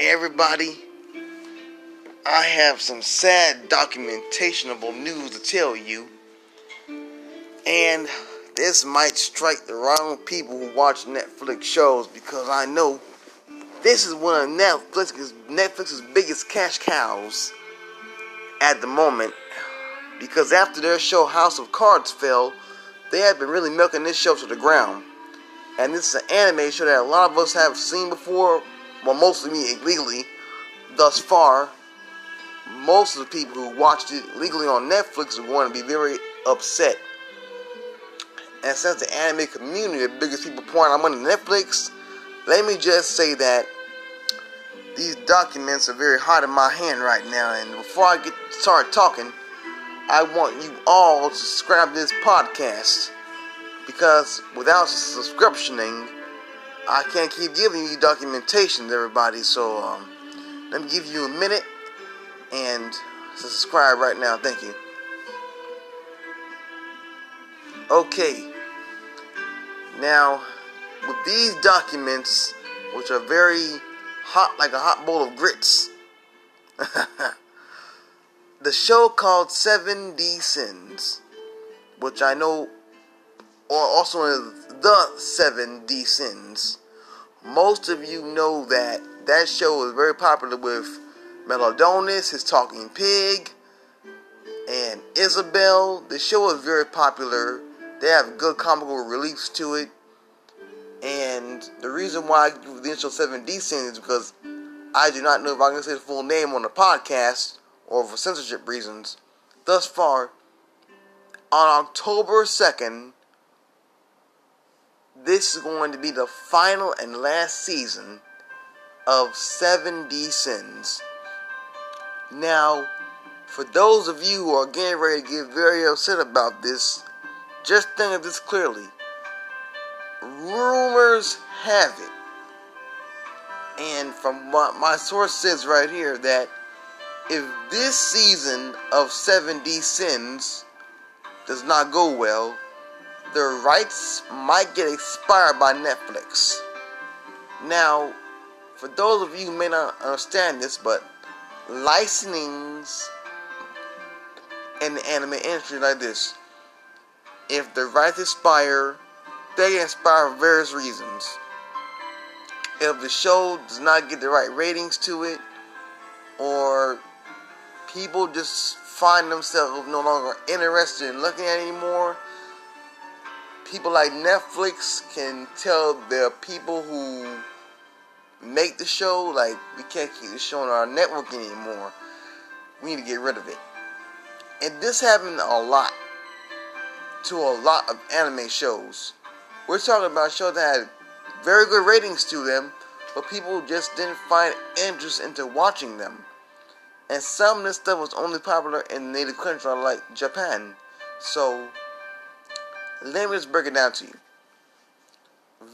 everybody. I have some sad documentationable news to tell you. And this might strike the wrong people who watch Netflix shows because I know this is one of Netflix's, Netflix's biggest cash cows at the moment. Because after their show House of Cards fell, they have been really milking this show to the ground. And this is an anime show that a lot of us have seen before, well, mostly me illegally, thus far. Most of the people who watched it legally on Netflix are going to be very upset. And since the anime community, the biggest people pouring out money on Netflix, let me just say that these documents are very hot in my hand right now. And before I get started talking, I want you all to subscribe to this podcast because without subscriptioning, I can't keep giving you documentation everybody. So um, let me give you a minute and subscribe right now. Thank you. Okay. Now, with these documents, which are very hot like a hot bowl of grits, the show called 7D Sins, which I know or also the Seven D Sins. Most of you know that that show is very popular with Melodonis, his talking pig, and Isabel. The show is very popular. They have good comical reliefs to it. And the reason why I give the initial 7D Sins is because I do not know if I can say the full name on the podcast or for censorship reasons. Thus far, on October 2nd, this is going to be the final and last season of 7D Sins. Now, for those of you who are getting ready to get very upset about this, just think of this clearly. Rumors have it, and from what my source says right here, that if this season of 7D Sins does not go well, the rights might get expired by Netflix. Now, for those of you who may not understand this, but licensings in the anime industry like this, if the rights expire, they expire for various reasons. If the show does not get the right ratings to it, or people just find themselves no longer interested in looking at it anymore, people like Netflix can tell their people who make the show, like, we can't keep the show on our network anymore. We need to get rid of it. And this happened a lot to a lot of anime shows. We're talking about shows that had very good ratings to them, but people just didn't find interest into watching them. And some of this stuff was only popular in native countries like Japan. So let me just break it down to you.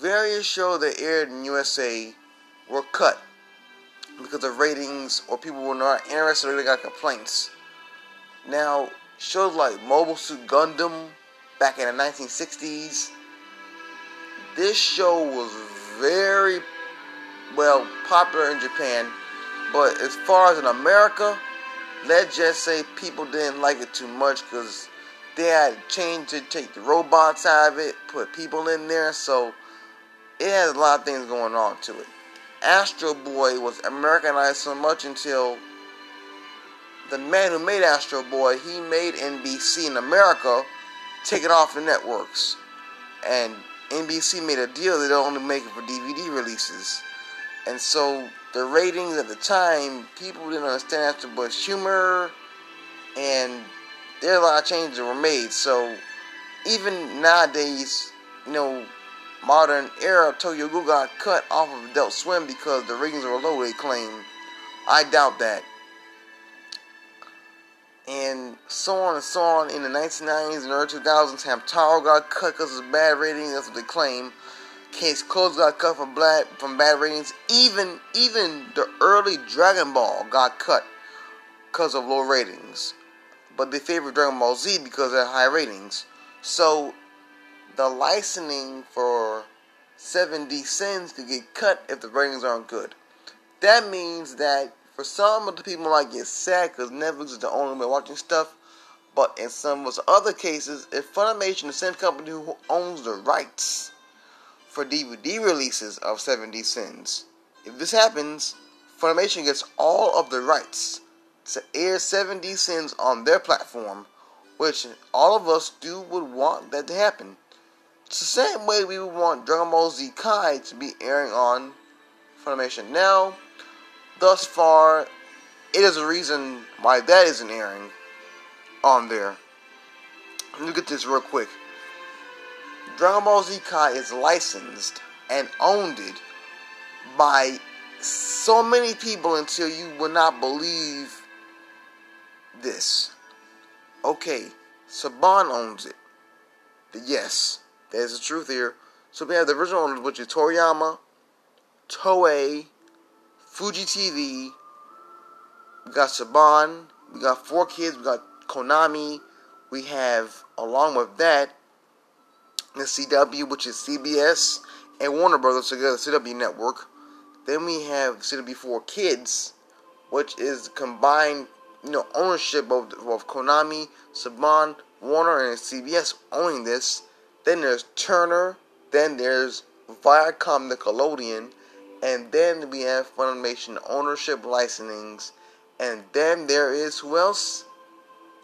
Various shows that aired in USA were cut because of ratings or people were not interested or they got complaints. Now, shows like Mobile Suit Gundam back in the 1960s, this show was very well popular in Japan, but as far as in America, let's just say people didn't like it too much because they had to change to take the robots out of it, put people in there, so it has a lot of things going on to it. Astro Boy was Americanized so much until the man who made Astro Boy, he made NBC in America take it off the networks. And NBC made a deal that they only make it for DVD releases. And so the ratings at the time, people didn't understand Astro Boy's humor and there are a lot of changes that were made. So even nowadays, you know, modern era, Tokyo Ghoul got cut off of Adult Swim because the ratings were low. They claim. I doubt that. And so on and so on. In the 1990s and early 2000s, Hamtaro got cut because of bad ratings. That's what they claim. Case Closed got cut from bad from bad ratings. Even even the early Dragon Ball got cut because of low ratings but they favor Dragon Ball Z because of high ratings. So the licensing for 7D Sins could get cut if the ratings aren't good. that means that for some of the people might get sad because Netflix is the only way watching stuff. But in some of the other cases, if Funimation, the same company who owns the rights for DVD releases of 7D Sins, if this happens, Funimation gets all of the rights to air 7D Sins on their platform, which all of us do would want that to happen. It's the same way we would want Dragon Ball Z Kai to be airing on Funimation. Now, thus far, it is a reason why that isn't airing on there. Me get this real quick. Dragon Ball Z Kai is licensed and owned it by so many people until you will not believe this. Okay, Saban owns it. Yes, there's the truth here. So we have the original owners, which is Toriyama, Toei, Fuji TV, we got Saban, we got 4Kids, we got Konami, we have, along with that, the CW, which is CBS, and Warner Brothers together, the CW Network. Then we have CW4 Kids, which is combined, you know, ownership of, of Konami, Saban, Warner, and CBS owning this. Then there's Turner. Then there's Viacom Nickelodeon. And then we have Funimation ownership licensings. And then there is who else?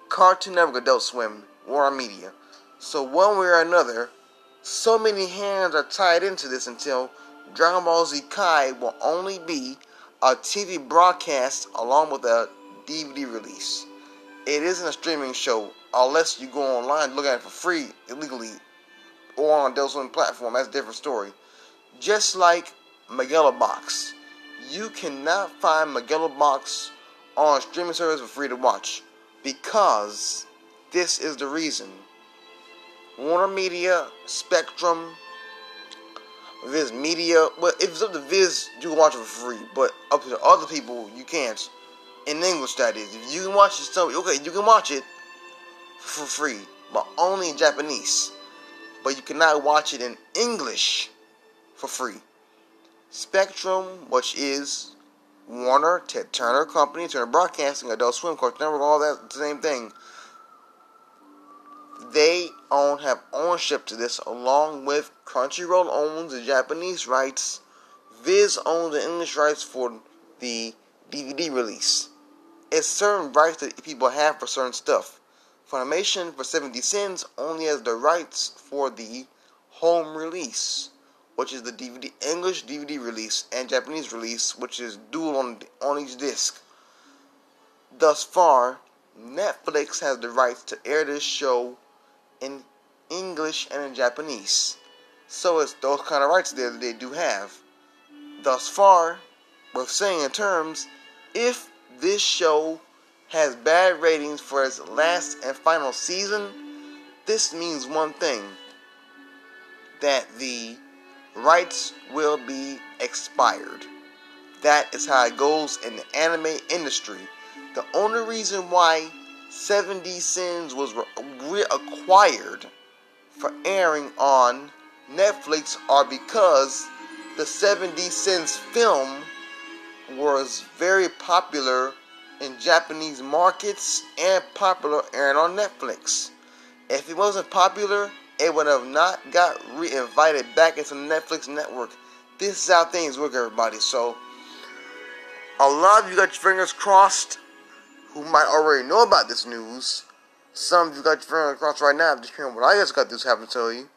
Cartoon Network Adult Swim, Warner Media. So one way or another, so many hands are tied into this until Dragon Ball Z Kai will only be a TV broadcast along with a DVD release. It isn't a streaming show unless you go online look at it for free illegally or on Adult Swim platform. That's a different story. Just like Megalo Box, you cannot find Megalo Box on streaming service for free to watch because this is the reason. Warner Media, Spectrum, Viz Media. Well, if it's up to Viz, you can watch it for free. But up to other people, you can't. In English, that is. If you can watch it, so okay, you can watch it for free, but only in Japanese. But you cannot watch it in English for free. Spectrum, which is Warner, Ted Turner Company, Turner Broadcasting, Adult Swim, Cartoon Network, all that same thing. They own have ownership to this, along with Crunchyroll owns the Japanese rights. Viz owns the English rights for the DVD release. It's certain rights that people have for certain stuff. Funimation for 7D Sins only has the rights for the home release which is the DVD English DVD release and Japanese release, which is dual on on each disc. Thus far, Netflix has the rights to air this show in English and in Japanese. So it's those kind of rights there that they do have. Thus far, with saying in terms, if this show has bad ratings for its last and final season, this means one thing that the rights will be expired. That is how it goes in the anime industry. The only reason why 7D Sins was reacquired for airing on Netflix are because the 7D Sins film was very popular in Japanese markets and popular airing on Netflix. If it wasn't popular, it would have not got re-invited back into the Netflix network. This is how things work, everybody. So, a lot of you got your fingers crossed who might already know about this news. Some of you got your fingers crossed right now, just hearing what I just got this happen to you.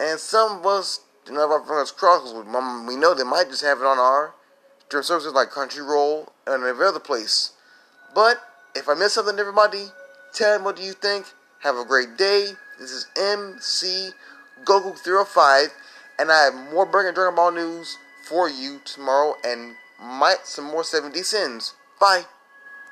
And some of us not have our fingers crossed we know they might just have it on our streaming services like Crunchyroll and every other place. But if I miss something, everybody, tell me what do you think. Have a great day. This is MC Goku 305, and I have more Burger Dragon Ball news for you tomorrow and might some more 7D Sins. Bye.